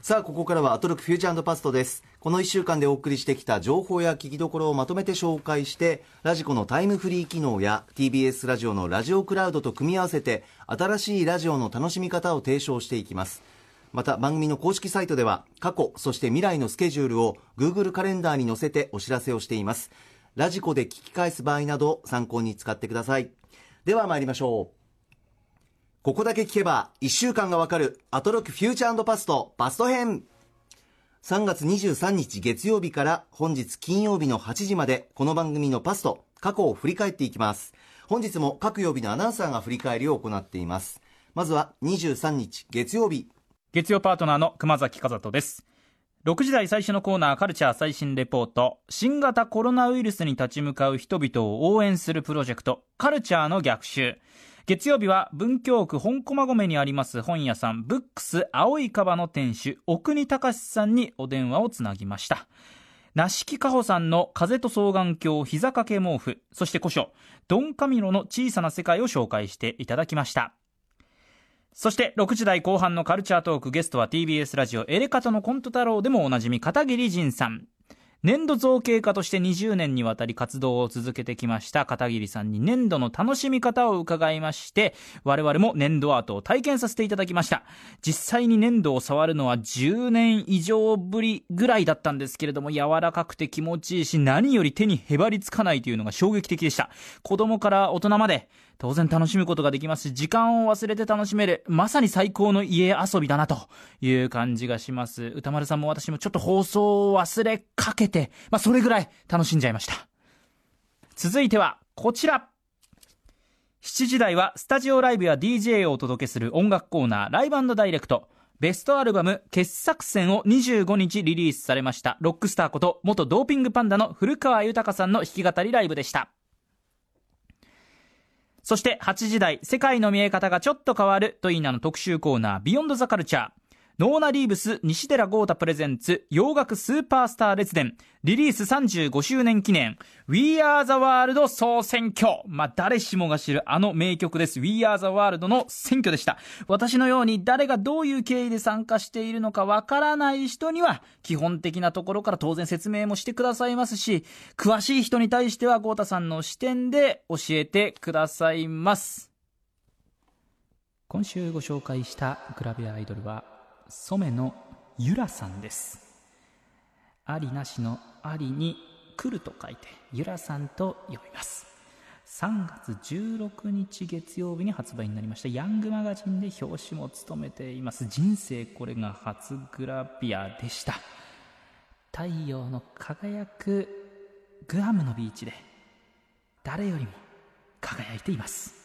さあ、ここからはアトロクフューチャーパストです。この1週間でお送りしてきた情報や聞きどころをまとめて紹介して、ラジコのタイムフリー機能や TBS ラジオのラジオクラウドと組み合わせて、新しいラジオの楽しみ方を提唱していきます。また番組の公式サイトでは過去そして未来のスケジュールを Google カレンダーに載せてお知らせをしていますラジコで聞き返す場合など参考に使ってくださいでは参りましょうここだけ聞けば1週間がわかるアトロックフューチャーパストパスト編。3月23日月曜日から本日金曜日の8時までこの番組のパスト過去を振り返っていきます。本日も各曜日のアナウンサーが振り返りを行っています。まずは23日月曜日。月曜パートナーの熊崎和人です。6時台最初のコーナーカルチャー最新レポート。新型コロナウイルスに立ち向かう人々を応援するプロジェクトカルチャーの逆襲。月曜日は文京区本駒込にあります本屋さんブックス青いカバの店主奥国隆さんにお電話をつなぎました。梨木かほさんの風と双眼鏡膝掛け毛布そして古書ドン・カミロの小さな世界を紹介していただきました。そして6時台後半のカルチャートークゲストは TBS ラジオエレカタのコント太郎でもおなじみ片桐仁さん。粘土造形家として20年にわたり活動を続けてきました片桐さんに粘土の楽しみ方を伺いまして我々も粘土アートを体験させていただきました。実際に粘土を触るのは10年以上ぶりぐらいだったんですけれども柔らかくて気持ちいいし何より手にへばりつかないというのが衝撃的でした。子供から大人まで当然楽しむことができますし時間を忘れて楽しめるまさに最高の家遊びだなという感じがします。歌丸さんも私もちょっと放送を忘れかけて、まあ、それぐらい楽しんじゃいました。続いてはこちら。7時台はスタジオライブや DJ をお届けする音楽コーナーライブダイレクト。ベストアルバム傑作選を25日リリースされました。ロックスターこと元ドーピングパンダの古川豊さんの弾き語りライブでした。そして8時台、世界の見え方がちょっと変わるという名の特集コーナー、ビヨンドザカルチャー。ノーナ・リーブス西寺郷太プレゼンツ洋楽スーパースター列伝。リリース35周年記念。We Are the World 総選挙。まあ誰しもが知るあの名曲です。We Are the World の選挙でした。私のように誰がどういう経緯で参加しているのかわからない人には基本的なところから当然説明もしてくださいますし詳しい人に対しては豪太さんの視点で教えてくださいます。今週ご紹介したグラビアアイドルは染のゆらさんです。ありなしのありに来ると書いてゆらさんと読みます。3月16日月曜日に発売になりました。ヤングマガジンで表紙も務めています。人生これが初グラビアでした。太陽の輝くグアムのビーチで誰よりも輝いています。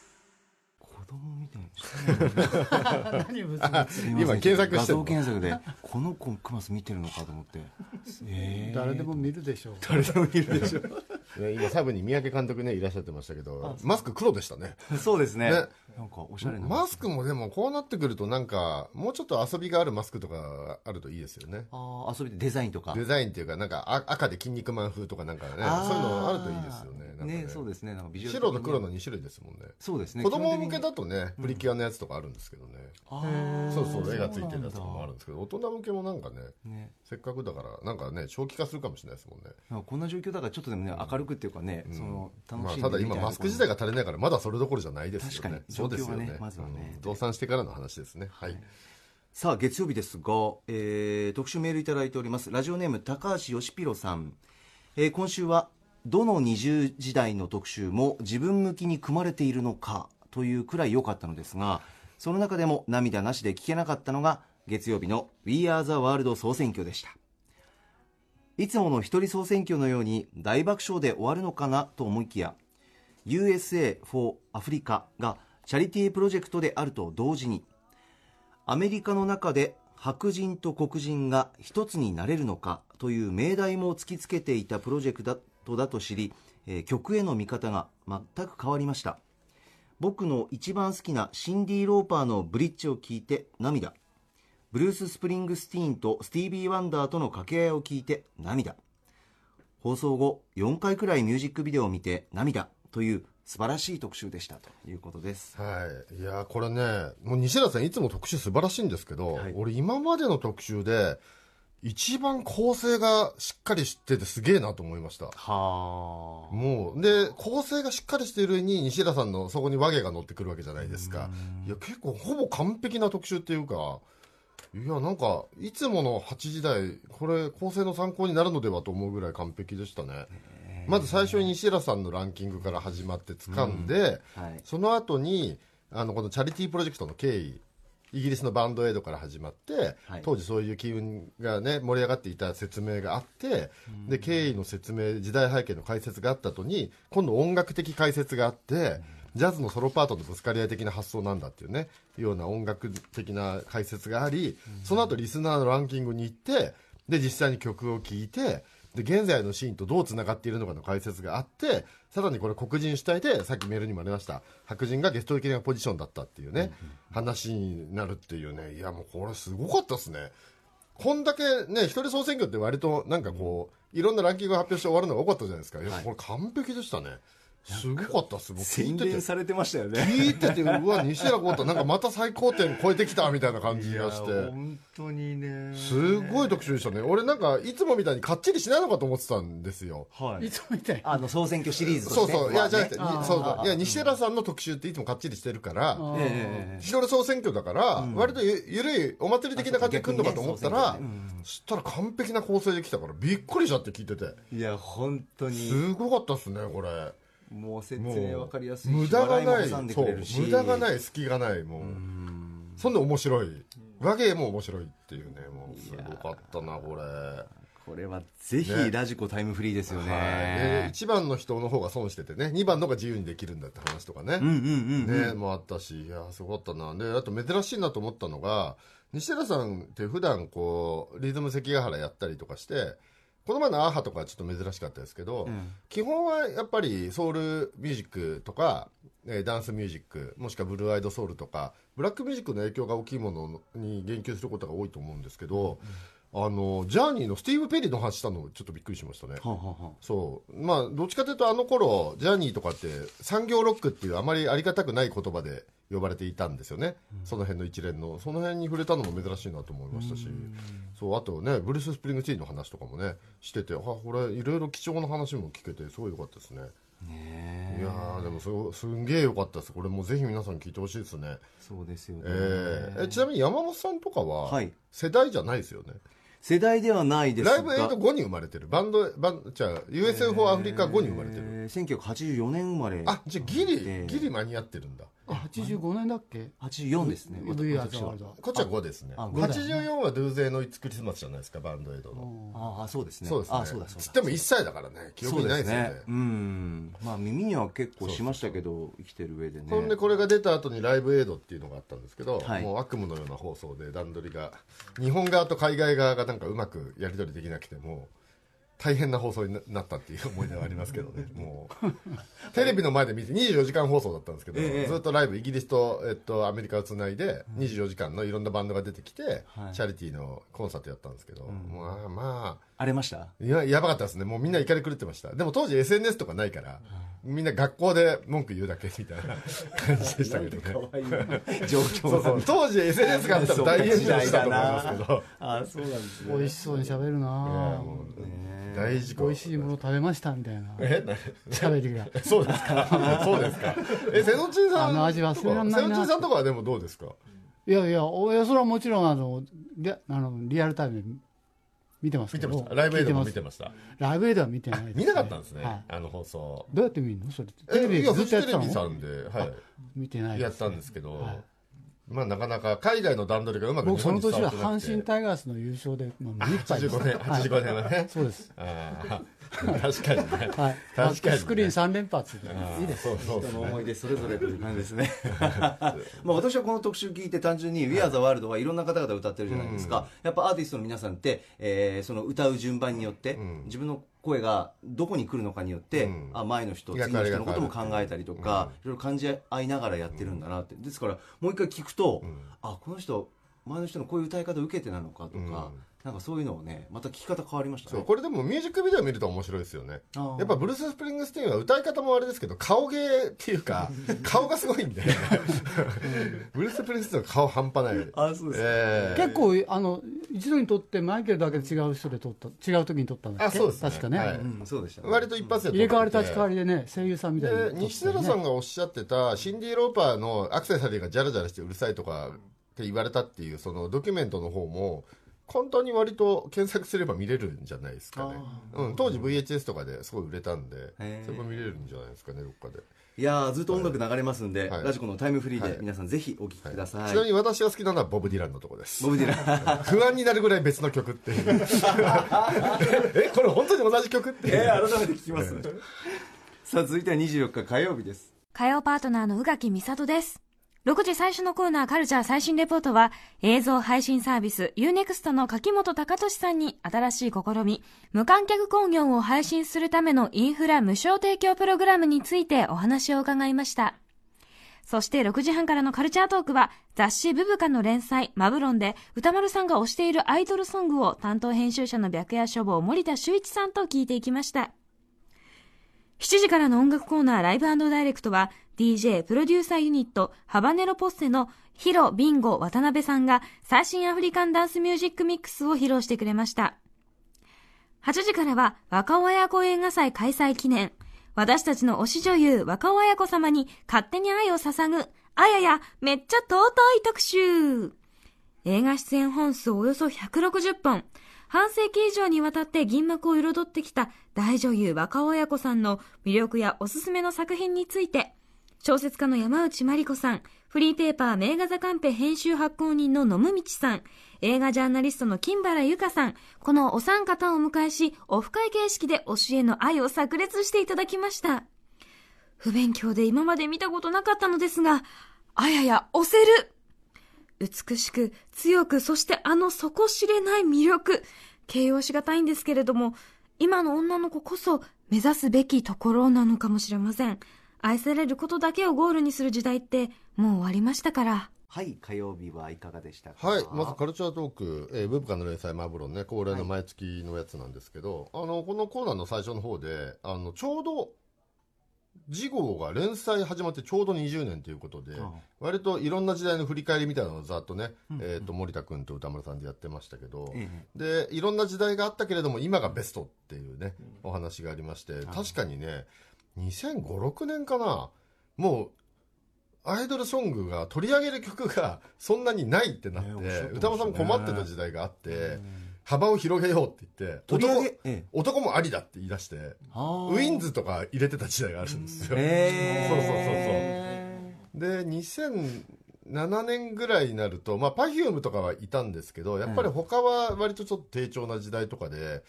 供みたいな 今検索してる画像検索でこの子クマス見てるのかと思って。え誰でも見るでしょう。誰でもいるでしょね今サブに三宅監督ねいらっしゃってましたけどマスク黒でしたね。そうですね。ね。なんかおしゃれな。マスクもでもこうなってくるとなんかもうちょっと遊びがあるマスクとかあるといいですよね。ああ遊びでデザインとか。デザインっていうかなんかあ赤で筋肉マン風とかなんかねそういうのあるといいですよね。ね。そうですね。なんかビジュアル白と黒の2種類ですもんね。そうですね。子供向けだとねプリキュアのやつとかあるんですけどね。そうそう絵がついてるやつとかもあるんですけど大人向けもなんかねねせっかくだからなんかね長期化するかもしれないですもんね。こんな状況だからちょっとでもね明るくっていうかね、その楽しまあ、ただ今マスク時代が足りないからまだそれどころじゃないですよね。確かにそうですよね。まずはね。うん。倒産してからの話ですね。はい。さあ月曜日ですが、えー特集メールいただいております。ラジオネーム高橋義弘さん、えー今週はどの20時代の特集も自分向きに組まれているのかというくらい良かったのですがその中でも涙なしで聞けなかったのが月曜日の We Are the World 総選挙でしたいつもの一人総選挙のように大爆笑で終わるのかなと思いきや USA for Africa がチャリティープロジェクトであると同時にアメリカの中で白人と黒人が一つになれるのかという命題も突きつけていたプロジェクトだと知り、えー曲への見方が全く変わりました。僕の一番好きなシンディ・ローパーのブリッジを聞いて涙。ブルース・スプリングスティーンとスティービー・ワンダーとの掛け合いを聞いて涙。放送後4回くらいミュージックビデオを見て涙という素晴らしい特集でしたということです。はい、いやこれね、もう西寺さん、いつも特集素晴らしいんですけど、はい。俺、今までの特集で、一番構成がしっかりしててすげえなと思いました。はあ。もう、で、構成がしっかりしている上に、西寺さんのそこに話芸が乗ってくるわけじゃないですか。いや、結構、ほぼ完璧な特集っていうか、いや、なんか、いつもの8時台、これ、構成の参考になるのではと思うぐらい完璧でしたね。まず最初に西田さんのランキングから始まって掴んで、はい。その後にあのこのチャリティープロジェクトの経緯イギリスのバンドエイドから始まって、はい。当時そういう機運がね盛り上がっていた説明があって、で経緯の説明時代背景の解説があった後に今度音楽的解説があって、ジャズのソロパートのぶつかり合い的な発想なんだっていうね。ような音楽的な解説があり、その後リスナーのランキングに行ってで実際に曲を聴いてで現在のシーンとどうつながっているのかの解説があってさらにこれ黒人主体でさっきメールにもありました。白人がゲスト的なポジションだったっていうね、話になるっていうね。いやもうこれすごかったですね。こんだけね一人総選挙って割となんかこういろんなランキングを発表して終わるのが多かったじゃないですか。いやこれ完璧でしたねすごかったっす。もう聞い宣てて。伝されてましたよね。聞いててうわ西原浩太なんかまた最高点超えてきたみたいな感じがして。本当にね。すごい特集でしたね。俺なんかいつもみたいにかっちりしないのかと思ってたんですよ。はい。いつもみたいあの総選挙シリーズとして。そうそう。いやじゃなくて、まにそうそう。いや西寺さんの特集っていつもかっちりしてるからあねええ一人総選挙だから、割とゆゆるいお祭り的な感じで来るのかと思ったら、あそしたら完璧な構成で来たからびっくりしちゃって聞いてて。いや本当に。すごかったっすねこれもう説も明わかりやすいし無駄がない。無駄がない隙がないもう。そんで面白い。和芸も面白いっていうねもうすごかったなこれ。これはぜひね。ラジコタイムフリーですよはい。でね1番の人の方が損しててね2番の方が自由にできるんだって話とかね、うんうんうんうん。ね、もあったし、いや、すごかったな。で、あと珍しいなと思ったのが、西寺さんって普段こう、リズム関ヶ原やったりとかして、この前のアーハとかはちょっと珍しかったですけど、ん。基本はやっぱりソウルミュージックとか、えーダンスミュージック、もしくはブルーアイドソウルとか、ブラックミュージックの影響が大きいものに言及することが多いと思うんですけど、あの、ジャーニーのスティーブ・ペリーの話したのちょっとびっくりしましたね。はあはあはあ。そう。まあどっちかというとあの頃ジャーニーとかって産業ロックっていうあまりありがたくない言葉で呼ばれていたんですよね、その辺の一連の。その辺に触れたのも珍しいなと思いまし。たし、そうあとねブルース・スプリングティーンの話とかもねしててあこれいろいろ貴重な話も聞けてすごい良かったですね。ねいやーでもすすんげえ良かったです。これもうぜひ皆さん聞いてほしいですね、そうですよね。えー。えちなみに山本さんとかははい。世代じゃないですよね、世代ではないですが。ライブエイド後に生まれてる。バンドバンじゃあ USFO アフリカ後に生まれてる、えー1984年生まれあじゃあギリ、えーギリ間に合ってるんだ。あ85年だっけ？84ですね。こっちは5ですね。あ五だ。84はドゥーゼーのイッツクリスマスじゃないですかバンドエイドの、ああそうですね。そうですね。あそうだそうだ。つっても1歳だからね。記憶にないですよね。うん。まあ耳には結構しましたけど生きてる上でね。ほんでこれが出た後にライブエイドっていうのがあったんですけど、はい。もう悪夢のような放送で段取りが日本側と海外側がなんかうまくやり取りできなくてもう大変な放送にななったっていう思い出はありますけどね もう。テレビの前で見て24時間放送だったんですけど、ええずっとライブイギリスと、えっと、アメリカをつないで24時間のいろんなバンドが出てきて、はい。チャリティーのコンサートやったんですけど、まあまあ荒れました？いややばかったですね。もうみんな怒り狂ってました。でも当時 SNS とかないから、みんな学校で文句言うだけみたいな感じでしたけどね。状 そう況そう。当時 SNS があったら大炎上したと思いますけど。あそうなんです美味しそうに喋るいやな大事故美味しいもの食べましたみたいな。えな喋りが。そうですか？そうですか。え瀬野珍さんあの味忘れらんないな。瀬野珍さんとかはでもどうですか？いやいやおいやそれはもちろんあのリアあのリアルタイムで見てます見てました。ライブエイドも見てまました。ライブエイドは見てないです、見なかったんですね、はい。あの放送。どうやって見るの？それえテレビずっとやってたフジテレビさのんで、は見てないい、ですやったんですけど、はい。まあなかなか海外の段取りがうまく僕その年は阪神タイガースの優勝でもう目いっぱいです。85年85年はね、そうです確かにね。はい。確かにね。スクリーン3連発でいいですそうそう人の思い出それぞれという感じですね。まあ私はこの特集聞いて単純に「We Are the World」はいろんな方々歌ってるじゃないですか、やっぱアーティストの皆さんって、えーその歌う順番によって、ん。自分の声がどこに来るのかによって、うん。あ前の人次の人のことも考えたりとか、いろいろ感じ合いながらやってるんだなって。ですからもう一回聞くと、あこの人前の人のこういう歌い方を受けてなのかとか、なんかそういうのをねまた聞き方変わりましたね。そうこれでもミュージックビデオ見ると面白いですよね。やっぱブルース・スプリングスティーンは歌い方もあれですけど顔芸っていうか顔がすごいんで ブルース・スプリングスティーンの顔半端ないあそうですええ。結構あの一度に撮ってマイケルだけで違う人で撮った違う時に撮ったんだっけ？あそうですね。確かね、はい。うんそうでしたね。割と一発で入れ替わり立ち替わりでね声優さんみたいに撮ってでたよね。西寺さんがおっしゃってたシンディ・ローパーのアクセサリーがジャラジャラしてうるさいとかって言われたっていうそのドキュメントの方も簡単に割と検索すれば見れるんじゃないですかね、うん、当時 VHS とかですごい売れたんでそれも見れるんじゃないですかねどっかで。いやーずっと音楽流れますんで、はい。ラジコのタイムフリーはい。で皆さんぜひお聴きください、ちなみに私が好きなのはボブ・ディランのとこです。ボブ・ディラン。不安になるぐらい別の曲っていう。えこれ本当に同じ曲っていう、えー、改めて聞きます。さあ続いては24日火曜日です。火曜パートナーの宇垣美里です。6時最初のコーナーカルチャー最新レポートは映像配信サービス UNEXT の柿本隆俊さんに新しい試み、無観客興行を配信するためのインフラ無償提供プログラムについてお話を伺いました。そして6時半からのカルチャートークは雑誌ブブカの連載マブロンで歌丸さんが推しているアイドルソングを担当編集者の白夜書房森田修一さんと聞いていきました。7時からの音楽コーナーライブダイレクトは DJ プロデューサーユニットハバネロポッセのヒロ、ビンゴ、渡辺さんが最新アフリカンダンスミュージックミックスを披露してくれました。8時からは若親子映画祭開催記念。私たちの推し女優若親子様に勝手に愛を捧ぐ、あややめっちゃ尊い特集。映画出演本数およそ160本。半世紀以上にわたって銀幕を彩ってきた大女優若親子さんの魅力やおすすめの作品について、小説家の山内まりこさん、フリーペーパー名画座カンペ編集発行人の野むみちさん、映画ジャーナリストの金原ゆかさん、このお三方をお迎えし、オフ会形式で推しへの愛を炸裂していただきました。不勉強で今まで見たことなかったのですが、あやや押せる美しく、強く、そしてあの底知れない魅力。形容しがたいんですけれども、今の女の子こそ目指すべきところなのかもしれません。愛されることだけをゴールにする時代ってもう終わりましたから。はい火曜日はいかがでしたか？はい、まずカルチャートーク、えー、ブブカの連載マブロンね、恒例の毎月のやつなんですけど、あの、このコーナーの最初の方で、あの、ちょうど、次号が連載始まってちょうど20年ということで、あ割といろんな時代の振り返りみたいなのをざっとね、えっ、と、森田君と歌丸さんでやってましたけど、えで、いろんな時代があったけれども、今がベストっていうね、お話がありまして、確かにね、2005、6年かな、もう、アイドルソングが取り上げる曲が そんなにないってなって、ね歌丸さんも困ってた時代があって、幅を広げようって言って、男ええ。男もありだって言い出して、ウウィンズとか入れてた時代があるんですよ。えそうそうそうそう。で、2007年ぐらいになると、まあ、パフュームとかはいたんですけど、やっぱり他は割とちょっと低調な時代とかで、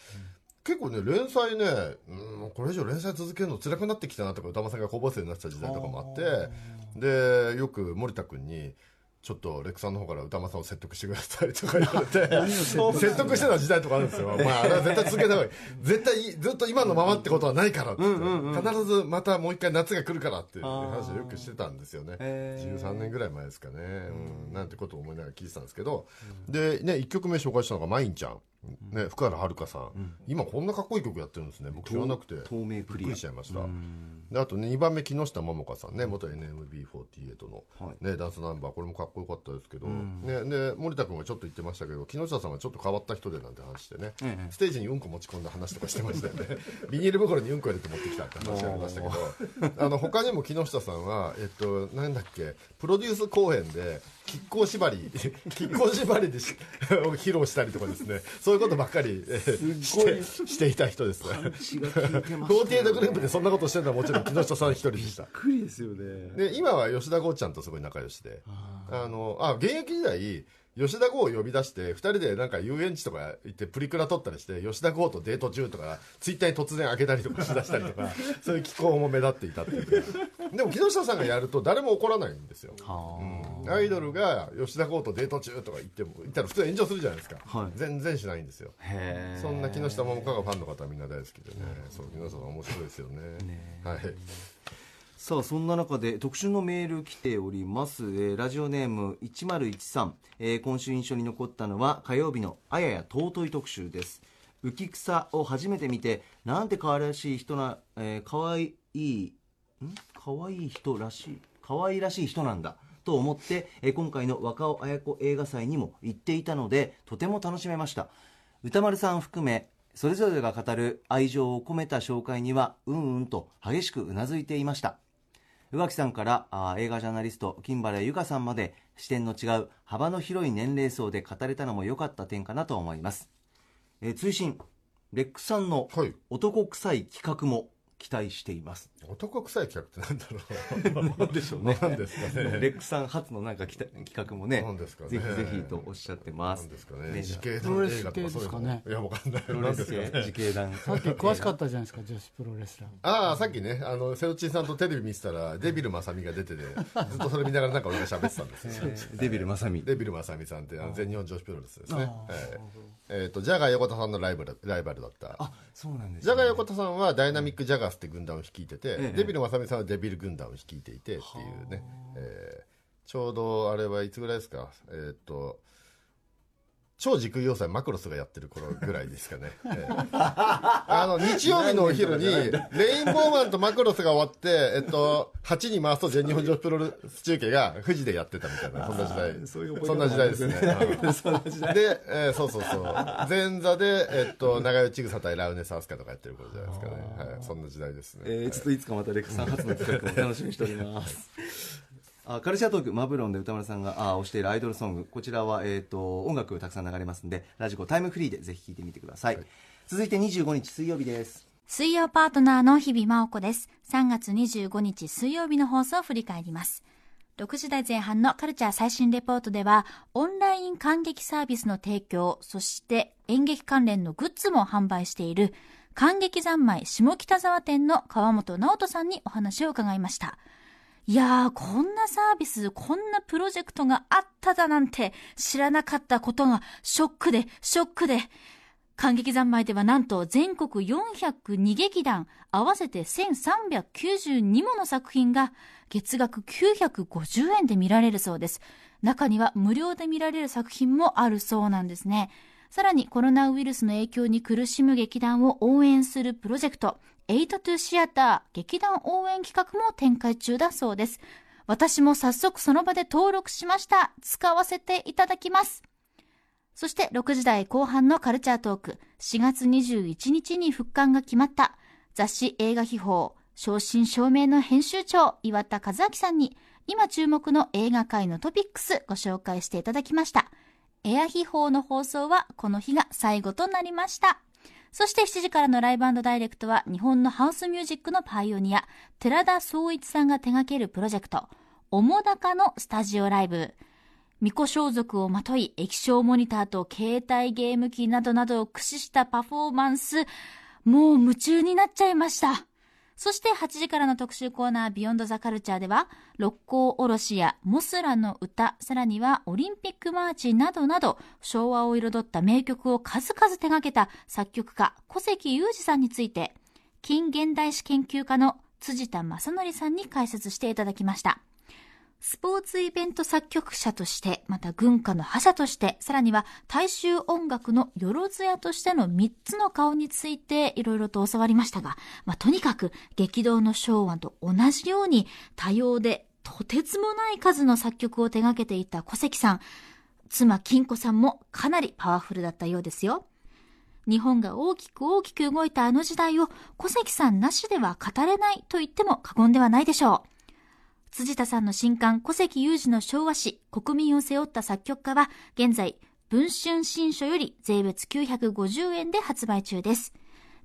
結構ね、連載ね、うん、これ以上連載続けるの辛くなってきたなとか、歌間さんが高校生になってた時代とかもあって、で、よく森田君に、ちょっとレックさんの方から歌間さんを説得してくださいとか言われて、説得してた時代とかあるんですよ。まあ、あれは絶対続けた方がいい。絶対ずっと今のままってことはないからって必ずまたもう一回夏が来るからっていう話をよくしてたんですよね。へー13年ぐらい前ですかね。うん、なんてことを思いながら聞いてたんですけど、で、ね、1曲目紹介したのがマインちゃん。ね、福原遥さん,、今こんなかっこいい曲やってるんですね。僕知らなくて。透明クリア。びっくりしちゃいましたであとね2番目木下桃香さんね元 NMB48 の、はい。ね、ダンスナンバーこれもかっこよかったですけど、ね、で森田君がちょっと言ってましたけど木下さんはちょっと変わった人でなんて話してね、ええ。ステージにうんこ持ち込んだ話とかしてましたよね。ビニール袋にうんこ入れて持ってきたって話ありましたけど。あの他にも木下さんは、えっと、なんだっけプロデュース公演で亀甲縛り 亀甲縛りでしを披露したりとかですね。そういうことばっかり、えーしてしていた人ですね。血が効いてました48グループでそんなことしてるのはもちろん木下さん一人でした。くりですよね。で今は吉田剛ちゃんとすごい仲良しで。あのあ現役時代吉田剛を呼び出して2人でなんか遊園地とか行ってプリクラ撮ったりして吉田剛とデート中とかツイッターに突然開けたりとかしだしたりとか そういう気候も目立っていたっていう。かでも木下さんがやると誰も怒らないんですよ。うん。アイドルが吉田剛とデート中とか言っても言ったら普通炎上するじゃないですか、はい。全然しないんですよ。へそんな木下桃香がファンの方はみんな大好きでね、そう木下さん面白いですよね。はい。さあそんな中で特集のメール来ております、えーラジオネーム1013、えー今週印象に残ったのは火曜日のあやや尊い特集です。浮草を初めて見てなんて可愛らしい人な、えー、可愛いん？可愛い人らしい？可愛らしい人なんだ。と思って、えー今回の若尾綾子映画祭にも行っていたのでとても楽しめました。歌丸さん含めそれぞれが語る愛情を込めた紹介にはうんうんと激しくうなずいていました。宇垣さんからあー映画ジャーナリスト金原由香さんまで視点の違う幅の広い年齢層で語れたのも良かった点かなと思います、えー追伸。レックさんのはい。男臭い企画も期待しています男臭い企画ってなんだろう。なんでしょうね何ですかね。レックさん初のなんか企画もね何ですかね。ぜひぜひとおっしゃってます。何ですかね。ね時系プロレス団映画とかそういうの系ですかね。いやわかんない。プロレス系？何ですかね。時系団。さっき詳しかったじゃないですか女子プロレスラー。ああさっきねあの瀬尾ちんさんとテレビ見てたらデビル正美が出てて ずっとそれ見ながらなんか俺が喋ってたんですよ。デビル正美デビル正美さんってあの全日本女子プロレスですね。えええーとジャガー横田さんのライバルライバルだった。あそうなんです、ジャガー横田さんはダイナミック・ジャガースって軍団を率いてて、ええ。デビル正美さんはデビル軍団を率いていてっていうね、えーちょうどあれはいつぐらいですか？えーっと超時空要塞マクロスがやってる頃ぐらいですかね、ええ。あの日曜日のお昼にレインボーマンとマクロスが終わって、えっと、8に回すと全日本女子プロレス中継が富士でやってたみたいなそんな時代。そういうそんな時代ですね。う んそんな時代。で、えーそうそうそう。前座で、えっと、長与千草対ラウネサースカとかやってる頃じゃないですかね、はい、そんな時代ですね、えーちょっといつかまたレックさん初の企画を楽しみにしております。あカルチャートークマブロンで歌丸さんがあ推しているアイドルソングこちらは、えー、と音楽たくさん流れますんでラジコタイムフリーでぜひ聴いてみてください、続いて25日水曜日です水曜パートナーの日々真央子です。3月25日水曜日の放送を振り返ります。6時台前半のカルチャー最新レポートでは、オンライン観劇サービスの提供、そして演劇関連のグッズも販売している、観劇三昧下北沢店の川本直人さんにお話を伺いました。いやー、こんなサービス、こんなプロジェクトがあっただなんて知らなかったことがショックで、ショックで、感激三昧ではなんと全国402劇団合わせて1392もの作品が月額950円で見られるそうです。中には無料で見られる作品もあるそうなんですね。さらにコロナウイルスの影響に苦しむ劇団を応援するプロジェクト、エイトトゥシアター劇団応援企画も展開中だそうです。私も早速その場で登録しました。使わせていただきます。そして6時台後半のカルチャートーク、4月21日に復刊が決まった雑誌映画秘宝、正真正銘の編集長、岩田和明さんに、今注目の映画界のトピックスご紹介していただきました。エア秘宝の放送はこの日が最後となりました。そして7時からのライブダイレクトは日本のハウスミュージックのパイオニア、寺田総一さんが手掛けるプロジェクト、おもだかのスタジオライブ。巫女装束をまとい、液晶モニターと携帯ゲーム機などなどを駆使したパフォーマンス、もう夢中になっちゃいました。そして8時からの特集コーナービヨンドザカルチャーでは、六甲おろしやモスラの歌、さらにはオリンピックマーチなどなど、昭和を彩った名曲を数々手掛けた作曲家、小関裕二さんについて、近現代史研究家の辻田正則さんに解説していただきました。スポーツイベント作曲者として、また軍歌の覇者として、さらには大衆音楽のよろずやとしての3つの顔についていろいろと教わりましたが、まあ、とにかく激動の昭和と同じように多様でとてつもない数の作曲を手掛けていた小関さん。妻金子さんもかなりパワフルだったようですよ。日本が大きく大きく動いたあの時代を小関さんなしでは語れないと言っても過言ではないでしょう。辻田さんの新刊、古関裕二の昭和史、国民を背負った作曲家は、現在、文春新書より税別950円で発売中です。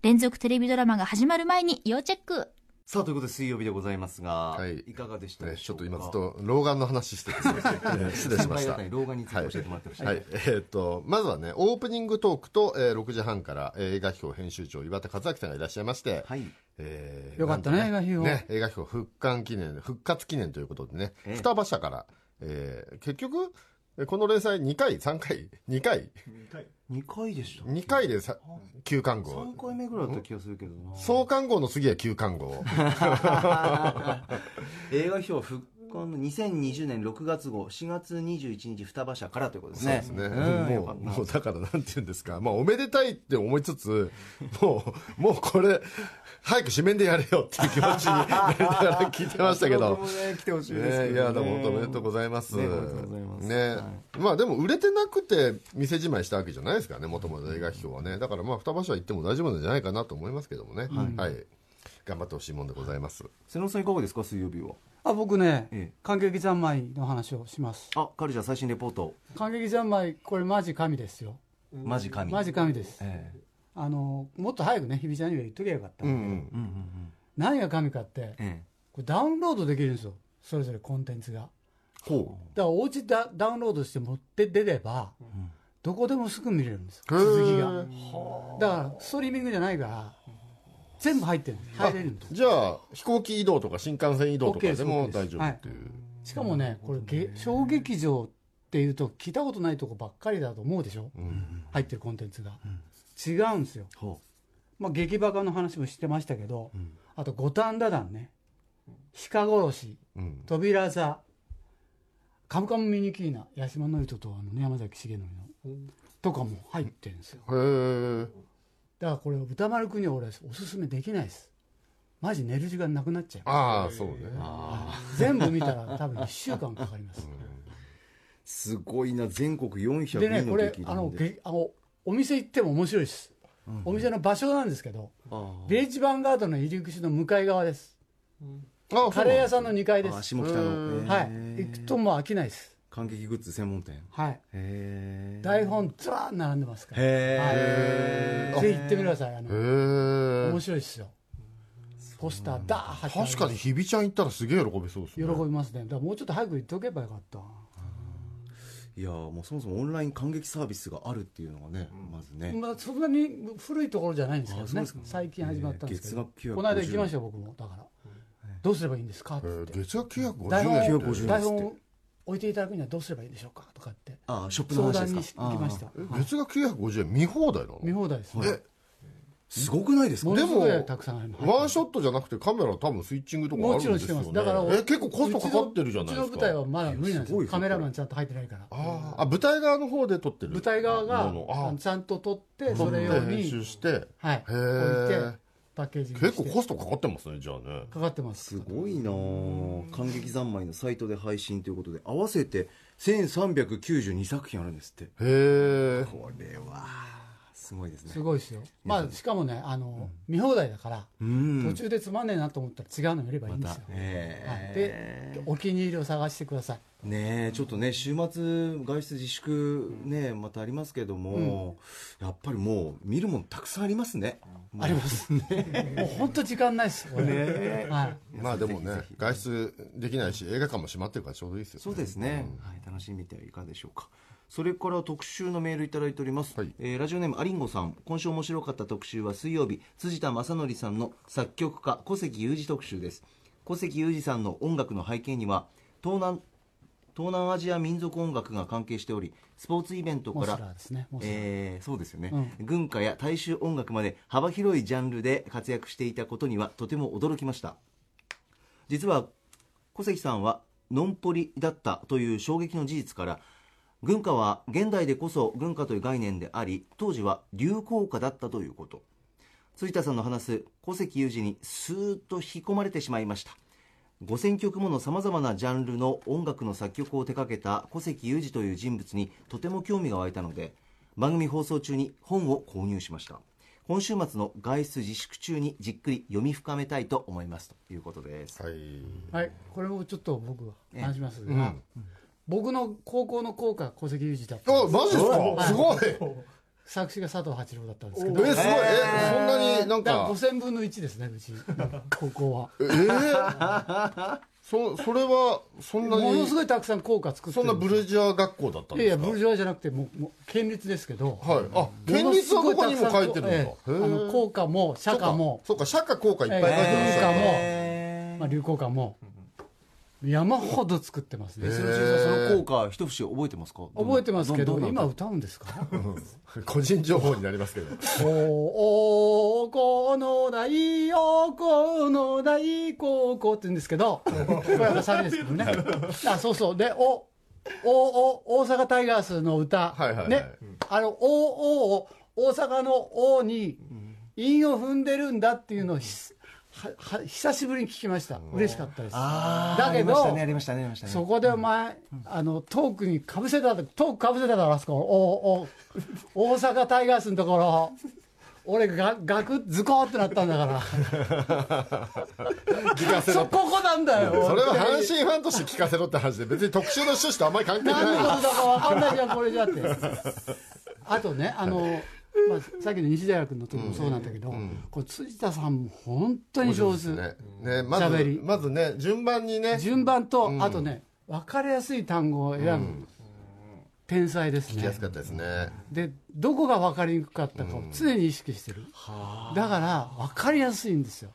連続テレビドラマが始まる前に要チェックさあということで水曜日でございますが、はい。い、かがでしたねでしょうか？ちょっと今ずっと老眼の話しててすいません。失礼しました。老眼について教えてもらってました、はい、えーっとまずはねオープニングトークと、えー6時半から、えー映画秘宝編集長岩田和明さんがいらっしゃいまして、はい。えーよかったねなんと映画秘宝。ね映画秘宝復刊記念復活記念ということでね、ええ。双葉社から、えー結局えーこの連載2回3回2回。2回。でした2回でさ旧刊号。3回目ぐらいだった気がするけどな。創刊号の次は旧刊号。映画表復刊の2020年6月号4月21日双葉社からということですね。そうですね、うん。よもうもうだからなんて言うんですか。まあおめでたいって思いつつもうもうこれ早く紙面でやれよっていう気持ちになりながら聞いてましたけど。僕もね来てほしいですねね、いやでも本当おめでとうございます。ねおめでとうございます。ね。はまあでも売れてなくて店じまいしたわけじゃないですからね、もともと映画批評はね。だからまあ双葉社行っても大丈夫なんじゃないかなと思いますけどもね。はい。頑張ってほしいもんでございます。瀬野さんいかがですか水曜日はあ僕ね、ええ。感激三昧の話をします。あカルチャー最新レポート。感激三昧これマジ神ですよ。マジ神。マジ神です。ええ。あのもっと早くね日比ちゃんには言っときゃよかった、うんうん。うんうんうん。何が神かってええ。これダウンロードできるんですよ。それぞれコンテンツが。ほだからお家ダダウンロードして持って出れば、どこでもすぐ見れるんです。続きが。へだからストリーミングじゃないから全部入ってる入れるんですじゃあ飛行機移動とか新幹線移動とかでも大丈夫っていう。しかもねこれげ小劇場っていうと聞いたことないとこばっかりだと思うでしょ、入ってるコンテンツが、違うんですよ、ほまあ、劇バカの話もしてましたけど、あと五反田団ね。鹿殺しうん。扉座。カムカムミニキーナ八島智人とあのね山崎重則のとかも入ってるんですよ。へえ。だからこれ歌丸くんには俺おすすめできないです。マジ寝る時間なくなっちゃうああ、そうね。全部見たら多分1週間かかります。すごいな全国402でねこれあのあのお店行っても面白いです、お店の場所なんですけどあビレッジヴァンガードの入り口の向かい側です。あカレー屋さんの2階です。あ下北の。はい。行くともう飽きないです感激グッズ専門店。へはい。え台本ずらー並んでますから。へはい。ぜひ行ってみてください。あへのえ面。白いですよ。ポスターダー確かに日比ちゃん行ったらすげえ喜びそうです喜ね。びますね。だからもうちょっと早く言っておけばよかった。いやもうそもそもオンライン感激サービスがあるっていうのがねまずね。まあ、そんなに古いところじゃないんですけどね。あそうですか。最近始まったんですけど、えー月額950この間行きましたよ僕も。だから、どうすればいいんですかって。えー月額950台円って。950円台本置いていただくにはどうすればいいでしょうか？とかって。あショップの相談に話ですか？行きました。え月額950円見放題なの？見放題です。ねえすごくないですか？でもいたくさんあります。ワンショットじゃなくてカメラ多分スイッチングとかあるんですよ、ね、もちろんしてます。だからえ結構コストかかってるじゃないですか。うちの舞台はまだ無理なんですすカメラマンちゃんと入ってないから。あー。あ舞台側の方で撮ってる。舞台側がちゃんと撮ってそれ用編に集して。はい。へ置いーてパッケージに結構コストかかってますねじゃあね。かかってます。すごいなあ。感激三昧のサイトで配信ということで合わせて1392作品あるんですって。へえこれはすごいですね。すごいですよ。まあしかもねあの見放題だからうん。途中でつまんねえなと思ったら違うの見ればいいんですよ、え。はい、でお気に入りを探してください。ねえちょっとね週末外出自粛ねまたありますけども、やっぱりもう見るものたくさんありますね。あります。もう本当時間ないですこれ、はい、まあでもね外出できないし映画館も閉まってるからちょうどいいですよ、ね、そうですね、はい、楽しみてはいかがでしょうかそれから特集のメールいただいております、はい。えーラジオネームアリンゴさん。今週面白かった特集は水曜日。辻田正則さんの作曲家小関裕二特集です。小関裕二さんの音楽の背景には東南東南アジア民族音楽が関係しておりスポーツイベントからーですね。えーそうですよね、軍歌や大衆音楽まで幅広いジャンルで活躍していたことにはとても驚きました。実は小関さんはノンポリだったという衝撃の事実から軍歌は現代でこそ軍歌という概念であり当時は流行歌だったということ。辻田さんの話す小関裕二にスーッと引き込まれてしまいました。5000曲ものさまざまなジャンルの音楽の作曲を手掛けた小関裕二という人物にとても興味が湧いたので番組放送中に本を購入しました。今週末の外出自粛中にじっくり読み深めたいと思います。ということです。はい。はい、これをちょっと僕は話しますが、僕の高校の校歌小関裕二だったんあです。マジですか？すごい。作詞が佐藤八郎だったんですけえどすごい。えそんなになんだからか5000分の1ですねうち。高校は。えー、そそれはそんなものにすごいたくさん校歌作ってそんなブルジョア学校だったんいやいですか？やブルジョワじゃなくてもうもう県立ですけど。はい。あ県立はどこにも書いてるんだ、ええあの校歌も社歌も、そうかそうか社歌校歌いっぱい書いてる文化もえまあ、流行歌も山ほど作ってますね。その効果一節覚えてますか？覚えてますけど今歌うんですか？個人情報になりますけど。おおこの大おこの大高校って言うんですけどこれはサビですけどね。あそうそう。でおおお大阪タイガースの歌、はいはいはい。ね。あのおお大阪のおに韻を踏んでるんだっていうのをは久しぶりに聞きました。嬉しかったです。だけどねねそこでお前、あのトークにかぶせたトークかぶせただろあそこおお大阪タイガースのところ俺がガクズコってなったんだから。聞かせろそここなんだよ。それは阪神ファンとして聞かせろって話で別に特集の趣旨とあんまり関係何のないことだか分かんないじゃんこれじゃって。あとねあの、まあ、さっきの西大学の時もそうなんだけど、これ辻田さんも本当に上手、ね。ねまずまずね順番にね。順番と、あとね分かりやすい単語を選ぶ、天才ですね。聞きやすかったですね。でどこが分かりにくかったかを常に意識してる、だから分かりやすいんですよ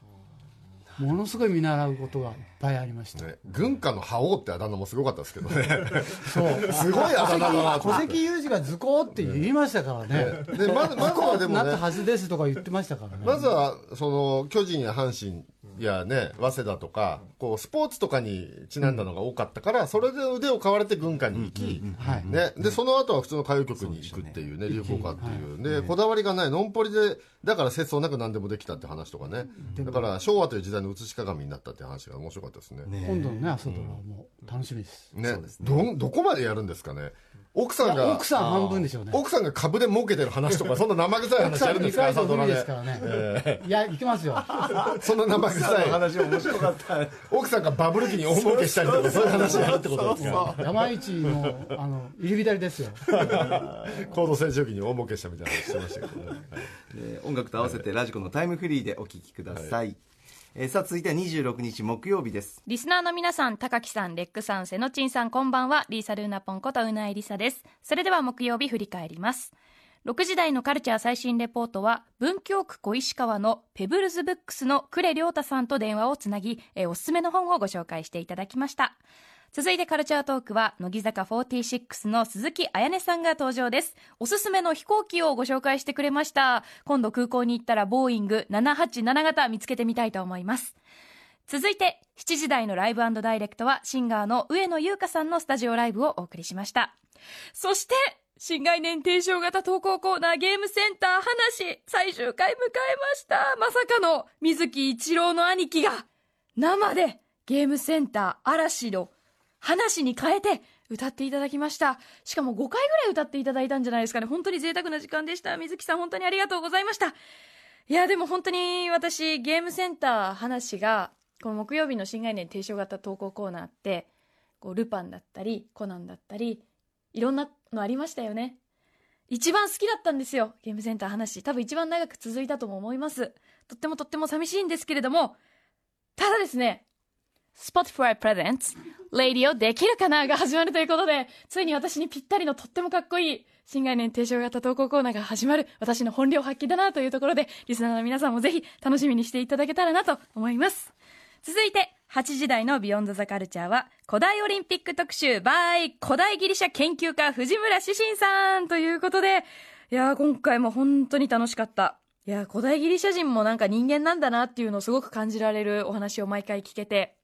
ものすごい見習うことがいっぱいありました、ね軍歌の覇王ってあだ名もすごかったですけどね。そう。すごいあだ名だなと戸籍有事が図工って言いましたからね、でまずまずはでもね。なったはずですとか言ってましたからね。まずはその巨人や阪神やね早稲田とかこうスポーツとかにちなんだのが多かったからそれで腕を買われて軍歌に行き、はい。ね、でその後は普通の歌謡曲に行くっていうね流行歌っていう、でこだわりがないノンポリでだから節操なく何でもできたって話とかね。だから昭和という時代の写し鏡になったっていう話が面白かったですね。今度のね朝ドラも楽しみです、ね。どどこまでやるんですかね奥さんが奥さん半分でしょうね。奥さんが株で儲けてる話とかそんな生臭い奥さん2話やるんですか？朝ドラで。すからね、いや行きますよ。そんな生臭い。話面白かった。奥さんがバブル期に大儲けしたりとかそういう話やるってことですか山一のあの入り浸りですよ。高度成長期に大儲けしたみたいな話してましたけどね、はい。えー音楽と合わせてラジコのタイムフリーでお聴きください、えーさあ続いては26日木曜日ですリスナーの皆さん、高木さん、レックさん、セノチンさん、こんばんは。リーサルーナポンことうなえりさです。それでは木曜日振り返ります。6時台のカルチャー最新レポートは、文京区小石川のペブルズブックスの呉良太さんと電話をつなぎ、えーおすすめの本をご紹介していただきました。続いてカルチャートークは、乃木坂46の鈴木彩音さんが登場です。おすすめの飛行機をご紹介してくれました。今度空港に行ったら、ボーイング787型見つけてみたいと思います。続いて7時台のライブダイレクトはシンガーの上野優香さんのスタジオライブをお送りしましたそして新概念提唱型投稿コーナーゲームセンター話最終回迎えましたまさかの水木一郎の兄貴が生でゲームセンター嵐の話に変えて歌っていただきました。しかも5回ぐらい歌っていただいたんじゃないですかね。本当に贅沢な時間でした。水木さん本当にありがとうございました。いやでも本当に私ゲームセンター話がこの木曜日の新概念提唱型投稿コーナーってこうルパンだったりコナンだったりいろんなのありましたよね。一番好きだったんですよ。ゲームセンター話。多分一番長く続いたとも思います。とってもとっても寂しいんですけれどもただですね Spotify Presents Radio できるかなが始まるということでついに私にぴったりのとってもかっこいい新概念提唱型投稿コーナーが始まる私の本領発揮だなというところでリスナーの皆さんもぜひ楽しみにしていただけたらなと思います。続いて8時台のビヨンドザカルチャーは古代オリンピック特集 by 古代ギリシャ研究家藤村志信さんということでいやー今回も本当に楽しかった。いやー古代ギリシャ人もなんか人間なんだなっていうのをすごく感じられるお話を毎回聞けて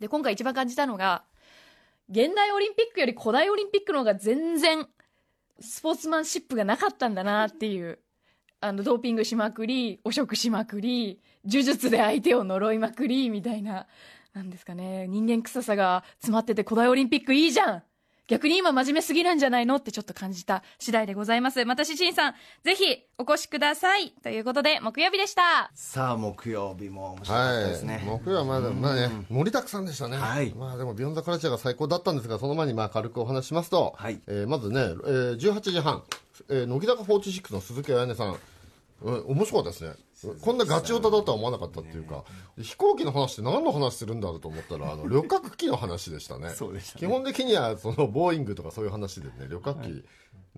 で今回一番感じたのが現代オリンピックより古代オリンピックの方が全然スポーツマンシップがなかったんだなっていうあのドーピングしまくり汚職しまくり呪術で相手を呪いまくりみたいななんですかね。人間臭さが詰まってて古代オリンピックいいじゃん逆に今真面目すぎなんじゃないのってちょっと感じた次第でございます。またししんさんぜひお越しください。ということで木曜日でした。さあ木曜日も面白かったですね、はい、木曜はまだ、まあね、盛りだくさんでしたね、はい。まあでも、ビヨンドカルチャーが最高だったんですが、その前にまあ軽くお話しますと、はい。えーまずね、えー18時半、えー乃木坂46の鈴木彩音さん、うん面白かったですね、こんなガチオタだとは思わなかったっていうか、飛行機の話って何の話するんだろうと思ったら、あの、旅客機の話でしたね。そうでしたね。基本的には、その、ボーイングとかそういう話でね、旅客機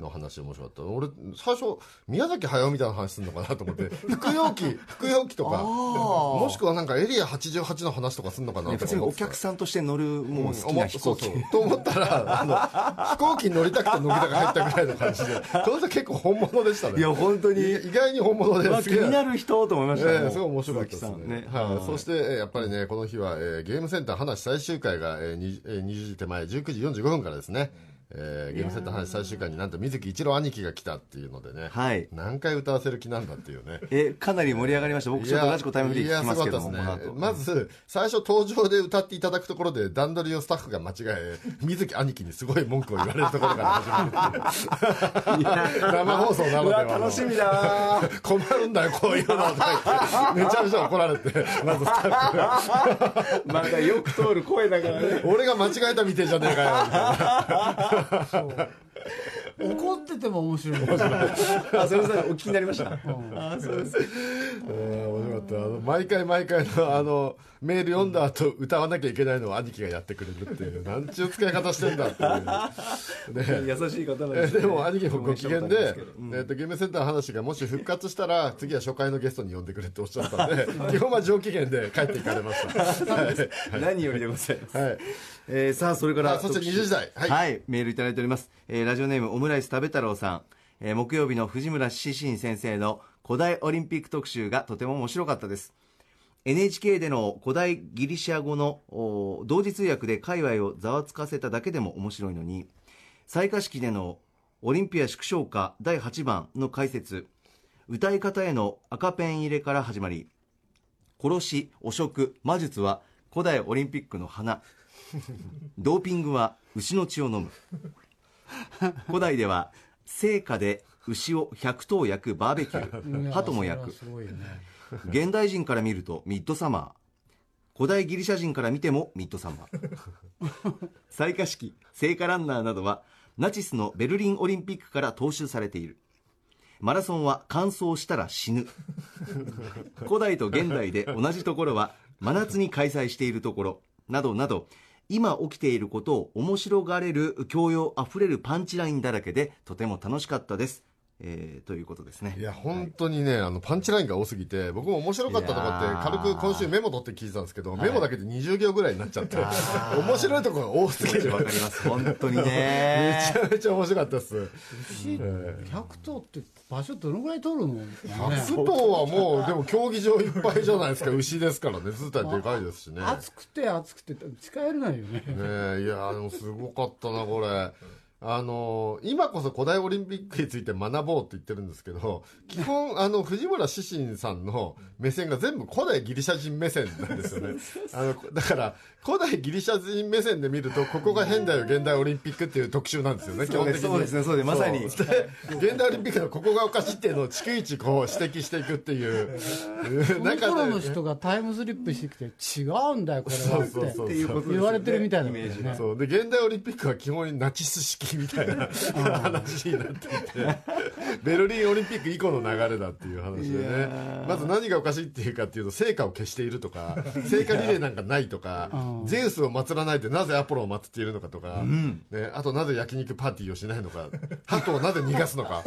の話面白かった。俺、最初、宮崎駿みたいな話するのかなと思って、服用機、服用機とか、もしくはなんかエリア88の話とかするのかなと普通におか思ってた客さんとして乗るもう好きな飛行機。そうそう。と思ったら あの飛行機に乗りたくて乃木坂入ったぐらいの感じでこの人結構本物でしたね。いや本当に。い意外に本物でまあ気になる人と思いましたええもうすごい面白かったですね。さんはい、そして、えーやっぱりねこの日は、えーゲームセンター話最終回が、えーにえー20時手前19時45分からですね、えーゲームセンター話最終回になんと水木一郎兄貴が来たっていうのでね、はい。何回歌わせる気なんだっていうね。えかなり盛り上がりました。僕ちょっとラジコタイムフリー聞きますけどもね。まず最初登場で歌っていただくところで段取りをスタッフが間違え水木兄貴にすごい文句を言われるところから始まる生放送なのでは楽しみだ。困るんだよこういうのめちゃめちゃ怒られてまずスタッフが。またよく通る声だからね。俺が間違えたみてえじゃねえかよみたいな怒ってても面白い。あそれさんお聞きになりましたあそうです。面白かった。毎回毎回のあのメール読んだ後歌わなきゃいけないのを兄貴がやってくれるっていうなんちゅう使い方してんだっていう。ね。優しい方なんえですねでも兄貴もご機嫌で、うんえっとゲームセンターの話がもし復活したら次は初回のゲストに呼んでくれっておっしゃったんで 基本は上機嫌で帰っていかれました。はい何よりでございますはい。えーさあそれから、はいそして20時台。は、はいいメールいただいております、えーラジオネームオムライス食べ太郎さん、えー木曜日の藤村獅心先生の古代オリンピック特集がとても面白かったです。NHK での古代ギリシャ語のお同時通訳で界隈をざわつかせただけでも面白いのに採火式でのオリンピア縮小歌第8番の解説歌い方への赤ペン入れから始まり殺し汚職魔術は古代オリンピックの花 ドーピングは牛の血を飲む。古代では聖火で牛を100頭焼くバーベキュー鳩も焼く。現代人から見るとミッドサマー。古代ギリシャ人から見てもミッドサマー。採火式聖火ランナーなどはナチスのベルリンオリンピックから踏襲されている。マラソンは完走したら死ぬ。古代と現代で同じところは真夏に開催しているところなどなど今起きていることを面白がれる教養あふれるパンチラインだらけでとても楽しかったです、えーということですね。いや本当にね、あのパンチラインが多すぎて僕も面白かったとこって軽く今週メモ取って聞いてたんですけど、メモだけで20行ぐらいになっちゃって面白いところが多すぎるわかります。本当に めねちゃめちゃ面白かったです。牛100頭って場所どのぐらい取るの、ね、100頭はもうでも競技場いっぱいじゃないですか。牛ですからね。図体でかいですしね。暑くて暑くて近寄れないよね。ねえいやでもすごかったなこれあの今こそ古代オリンピックについて学ぼうって言ってるんですけど基本 あの藤村獅心さんの目線が全部古代ギリシャ人目線なんですよね。あのだから古代ギリシャ人目線で見るとここが変だよ現代オリンピックっていう特集なんですよね基本的に。そうですねそうですねまさに。現代オリンピックのここがおかしいっていうのを逐一こう指摘していくっていう。この頃ので人がタイムスリップしてきて違うんだよこれはって言われてるみたいなね。そう。で現代オリンピックは基本ナチス式みたいな話になっていて。ベルリンオリンピック以降の流れだっていう話でね。まず何がおかしいっていうかっていうと聖火を消しているとか聖火リレーなんかないとかうん。ゼウスを祀らないでなぜアポロを祀っているのかとか、ね、あとなぜ焼肉パーティーをしないのか。鳩をなぜ逃がすのか。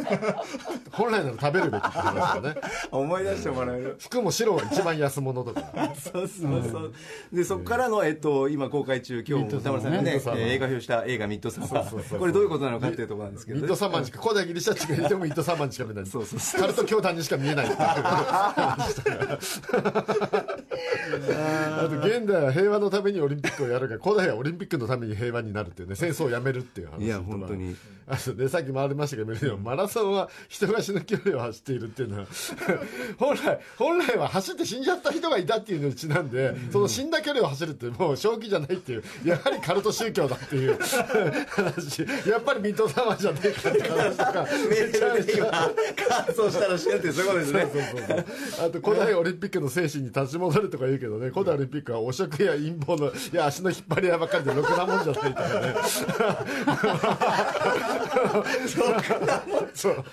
本来なら食べるべきって話だね。思い出してもらえる。服も白が一番安物とか。そうそうそう、でそこからの、えっと、今公開中今日も歌丸さんがねミッドサマーえー映画表した映画「ミッドサマそうそうそう。ー」これどういうことなのかっていうところなんですけどミッドサマーにしか古代ギリシャ人がいてもミッドサマーにしか見えないそうそう。そカルト教団にしか見えないあと現代は平和のためにオリンピックをやるが古代はオリンピックのために平和になるっていうね戦争をやめるっていう話いや本当に。あとねさっき回りましたけどマラソンは人が死ぬ距離を走っているっていうのは。本来本来は走って死んじゃった人がいたっていうのにちなんで、その死んだ距離を走るってもう正気じゃないっていうやはりカルト宗教だっていう話やっぱりミッドサマーじゃねえかって話とか。めちゃめちゃ乾燥したら死ぬってそういうことですね。そうそうそうあと古代オリンピックの精神に立ち戻れるとか言うけどね。古代オリンピックは汚職や陰謀のいや足の引っ張り合いばっかりでろくなもんじゃないとかね。そう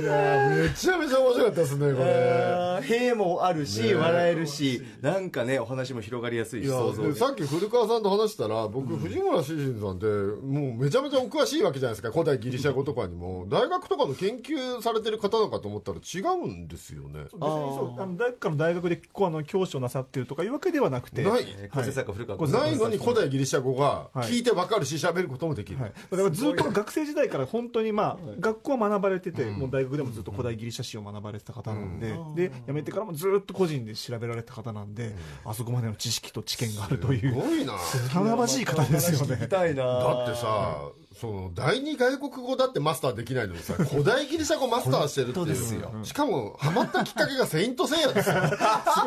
いやめちゃめちゃ面白かったですねこれ。あー兵もあるし、笑えるしなんかねお話も広がりやすいしさっき古川さんと話したら僕、藤村シンさんってもうめちゃめちゃお詳しいわけじゃないですか。古代ギリシャ語とかにも。大学とかの研究されてる方なのかと思ったら違うんですよね。別にそうあの大学からの大学でこうあの教師をなさってるとかいうわけではなくてない。はい。君ないのに古代ギリシャ語がはい。聞いてわかるし喋ることもできる、はい、だからずっと学生時代から本当にまあ、学校は学ばれてて、もう大学でもずっと古代ギリシャ史を学ばれてた方なんで、で辞めてからもずっと個人で調べられた方なんで、あそこまでの知識と知見があるといすうごいな。華々しい方ですよね。たいな。だってさ uh, その第二外国語だってマスターできないのにさ 古代ギリシャ語マスターしてるっていう。しかもハマったきっかけがセイントセイヤですよ。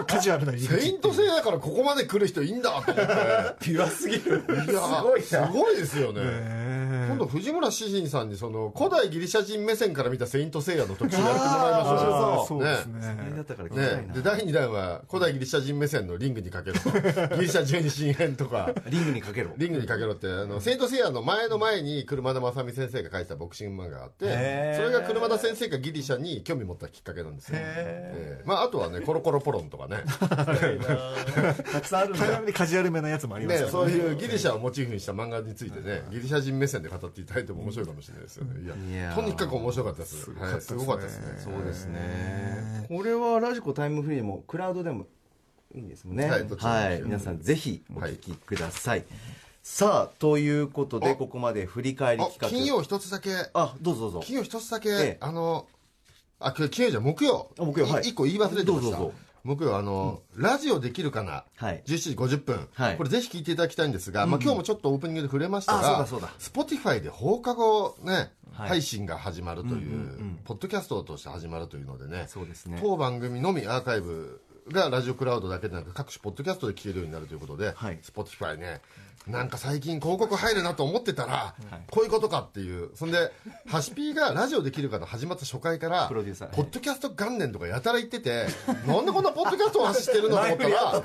カジュアルなセイントセイヤからここまで来る人いいんだと思って。ピュアすぎるいやすごいなすごいですよね、え今度藤村詩人さんにその古代ギリシャ人目線から見たセイントセイヤの特集やってもらいましょーそうですね。ね、なで第2弾は古代ギリシャ人目線のリングにかけろ。とギリシャ十二神編とかリングにかけろ。リングにかけろってあのセイントセイヤの前の前に車田正美先生が書いてたボクシング漫画があってそれが車田先生がギリシャに興味持ったきっかけなんですよ、ええ。まあ、あとはねコロコロポロンとかね。たくさんあるカジュアルめなやつもありますねねそういうギリシャをモチーフにした漫画についてねギリシャ人目線で語っていただいても面白いかもしれないですよね。いやいやー。とにかく面白かったです。はいすごかったですね。そうですね。これはラジコタイムフリーでもクラウドでもいいんですもんね。はい皆さんぜひお聞きください、さあということであここまで振り返りあ企画。金曜一つだけ。あどうぞどうぞ。金曜一つだけ、ええ。あのあ金曜じゃ木曜。あ木曜はい。い一個言い忘れてました。木曜あの、ラジオできるかな、はい。17時50分、はい。これぜひ聞いていただきたいんですが、まあ、今日もちょっとオープニングで触れましたあそうがだそうだ。Spotify で放課後ね、はい。配信が始まるという、うんうんうん。ポッドキャストとして始まるというのでねそうですね。当番組のみアーカイブがラジオクラウドだけでなく各種ポッドキャストで聞けるようになるということで、はい。Spotify ねなんか最近広告入るなと思ってたら、こういうことかっていう。そんでハシピーがラジオできるかの始まった初回からプロデューサー。ポッドキャスト元年とかやたら言っててなんでこんなポッドキャストを走ってるのと思ったら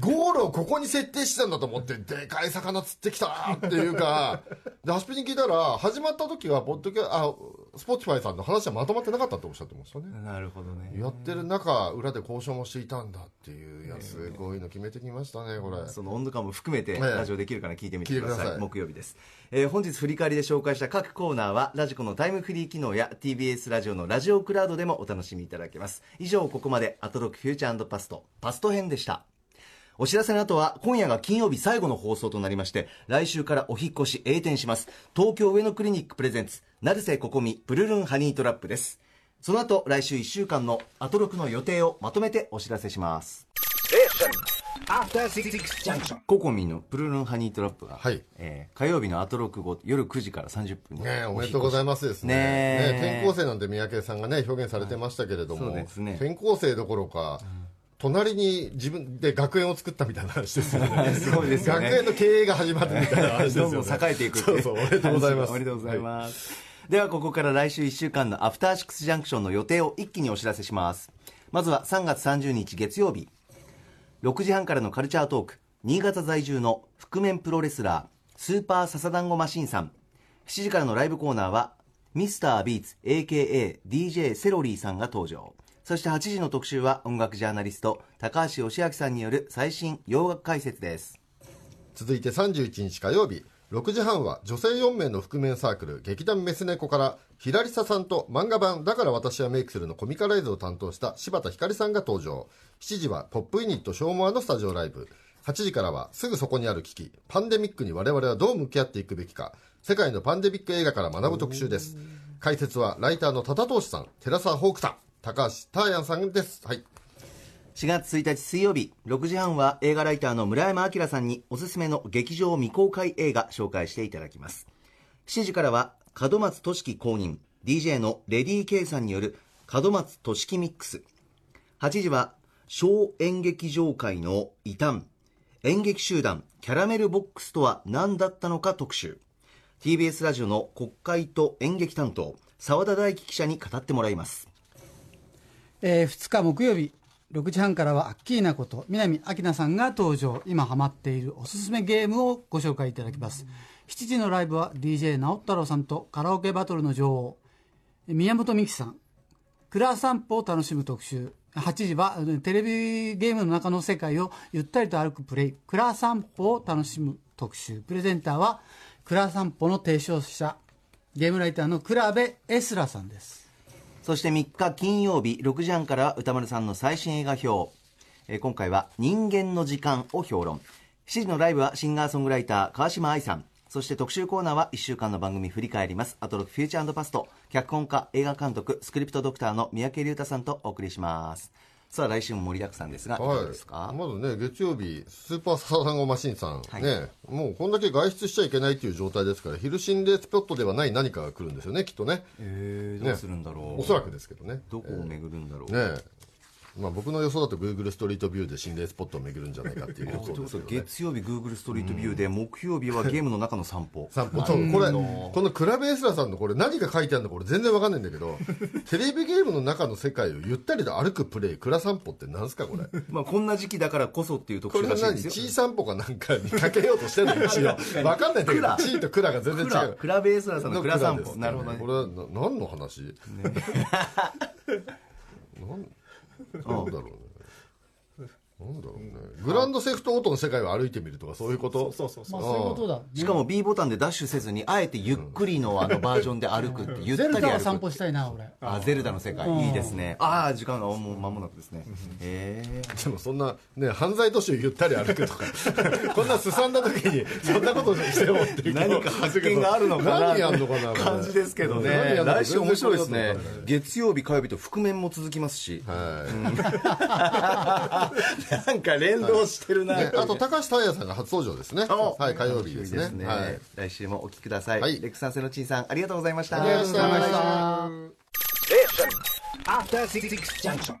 ゴールをここに設定してたんだと思ってでかい魚釣ってきたなっていうか。でハシピーに聞いたら始まった時はポッドキャあスポティファイさんの話はまとまってなかったとおっしゃってましたね。なるほどね。やってる中裏で交渉もしていたんだっていういやすごいの決めてきましたねこれ。その温度感も含めてええ。ラジオできるかな聞いてみてください,、木曜日です、えー本日振り返りで紹介した各コーナーはラジコのタイムフリー機能や TBS ラジオのラジオクラウドでもお楽しみいただけます。以上ここまでアトロクフューチャーパストパスト編でした。お知らせの後は今夜が金曜日最後の放送となりまして来週からお引っ越し栄転します。東京上野クリニックプレゼンツ成瀬ここみプルルンハニートラップです。その後来週1週間のアトロクの予定をまとめてお知らせしますココミのプルルンハニートラップが、はい。えー火曜日のアトロク後夜9時から30分に。ねえおめでとうございますですね。ねえ。ね転校生なんて三宅さんがね表現されてましたけれども、そうですね。転校生どころか、隣に自分で学園を作ったみたいな話ですよね。そうですよね。学園の経営が始まってみたいな話ですよね。どんどん栄えていくそうそうおめでとうございます。おめでとうございます、ではここから来週1週間のアフターシックスジャンクションの予定を一気にお知らせします。まずは3月30日月曜日6時半からのカルチャートーク。新潟在住の覆面プロレスラースーパーササダンゴマシンさん。7時からのライブコーナーはミスタービーツ AKADJ セロリーさんが登場。そして8時の特集は音楽ジャーナリスト高橋義明さんによる最新洋楽解説です。続いて31日火曜日。6時半は女性4名の覆面サークル劇団メス猫からひらりささんと漫画版「だから私はメイクする」のコミカライズを担当した柴田ひかりさんが登場。7時はポップユニットショーモアのスタジオライブ。8時からはすぐそこにある危機。パンデミックに我々はどう向き合っていくべきか。世界のパンデミック映画から学ぶ特集です。解説はライターの多田投資さん。寺澤ホークさん。高橋ターヤンさんです。はい。4月1日水曜日6時半は映画ライターの村山明さんにおすすめの劇場未公開映画紹介していただきます。7時からは門松俊樹公認 DJ のレディー K さんによる門松俊樹ミックス。8時は小演劇場界の異端演劇集団キャラメルボックスとは何だったのか特集。TBS ラジオの国会と演劇担当澤田大樹記者に語ってもらいます。えー2日木曜日6時半からはアッキーナこと南明菜さんが登場。今ハマっているおすすめゲームをご紹介いただきます。7時のライブは DJ 直太朗さんとカラオケバトルの女王。宮本美樹さん。クラ散歩を楽しむ特集。8時はテレビゲームの中の世界をゆったりと歩くプレイ。クラ散歩を楽しむ特集。プレゼンターはクラ散歩の提唱者。ゲームライターの倉部エスラさんです。そして3日金曜日6時半から歌丸さんの最新映画表、えー今回は「人間の時間」を評論。7時のライブはシンガーソングライター川島愛さん。そして特集コーナーは1週間の番組振り返ります。アトロクフューチャーパスト。脚本家映画監督スクリプトドクターの三宅隆太さんとお送りします。さあ来週も盛りだくさんですがい。かがですか、まずね、月曜日、スーパーササダンゴマシンさん、はい。ね、もうこんだけ外出しちゃいけないっていう状態ですから、昼心霊スポットではない何かが来るんですよね、きっとね。えーどうするんだろう、おそらくですけどね。どこを巡るんだろう、ねまあ、僕の予想だと Google ストリートビューで心霊スポットを巡るんじゃないかっていう予想ですけど、ね。で 月曜日 Google ストリートビューで、木曜日はゲームの中の散歩。散歩。そうこれこのクラベエスラさんのこれ何が書いてあるのか俺全然わかんないんだけど テレビゲームの中の世界をゆったりと歩くプレイクラ散歩ってなんすかこれ。まあこんな時期だからこそっていう特これ集らしいですよ。散歩かなんかにかけようとしてるの一応わかんないんだけどチーとクラが全然違う。クラ。ベースラーさんのクラ散歩。なるほどね。これはな何の話、なん、なんだろうね。なんだろうね。グランドセフトオートの世界を歩いてみるとかそういうこと？そうそうそう。まあそういうことだ、ね、しかも B ボタンでダッシュせずにあえてゆっくりのあのバージョンで歩くってゆったゼルダはり歩く散歩したいな俺。あゼルダの世界。いいですね。ああ時間がもう間もなくですね。へえでもそんなね犯罪都市をゆったり歩くとか。こんなすさんだ時にそんなことしてよっていう何か発見があるのかな？何やんのかな感じですけどね。来週面白いですね。月曜日火曜日と覆面も続きますし。はいなんか連動してるな。ね、あと高橋太也さんが初登場ですね。はい火曜日ですね。ね。はい。来週もお聞きください。はい。レックさんセノチンさんありがとうございました。ありがとうございました.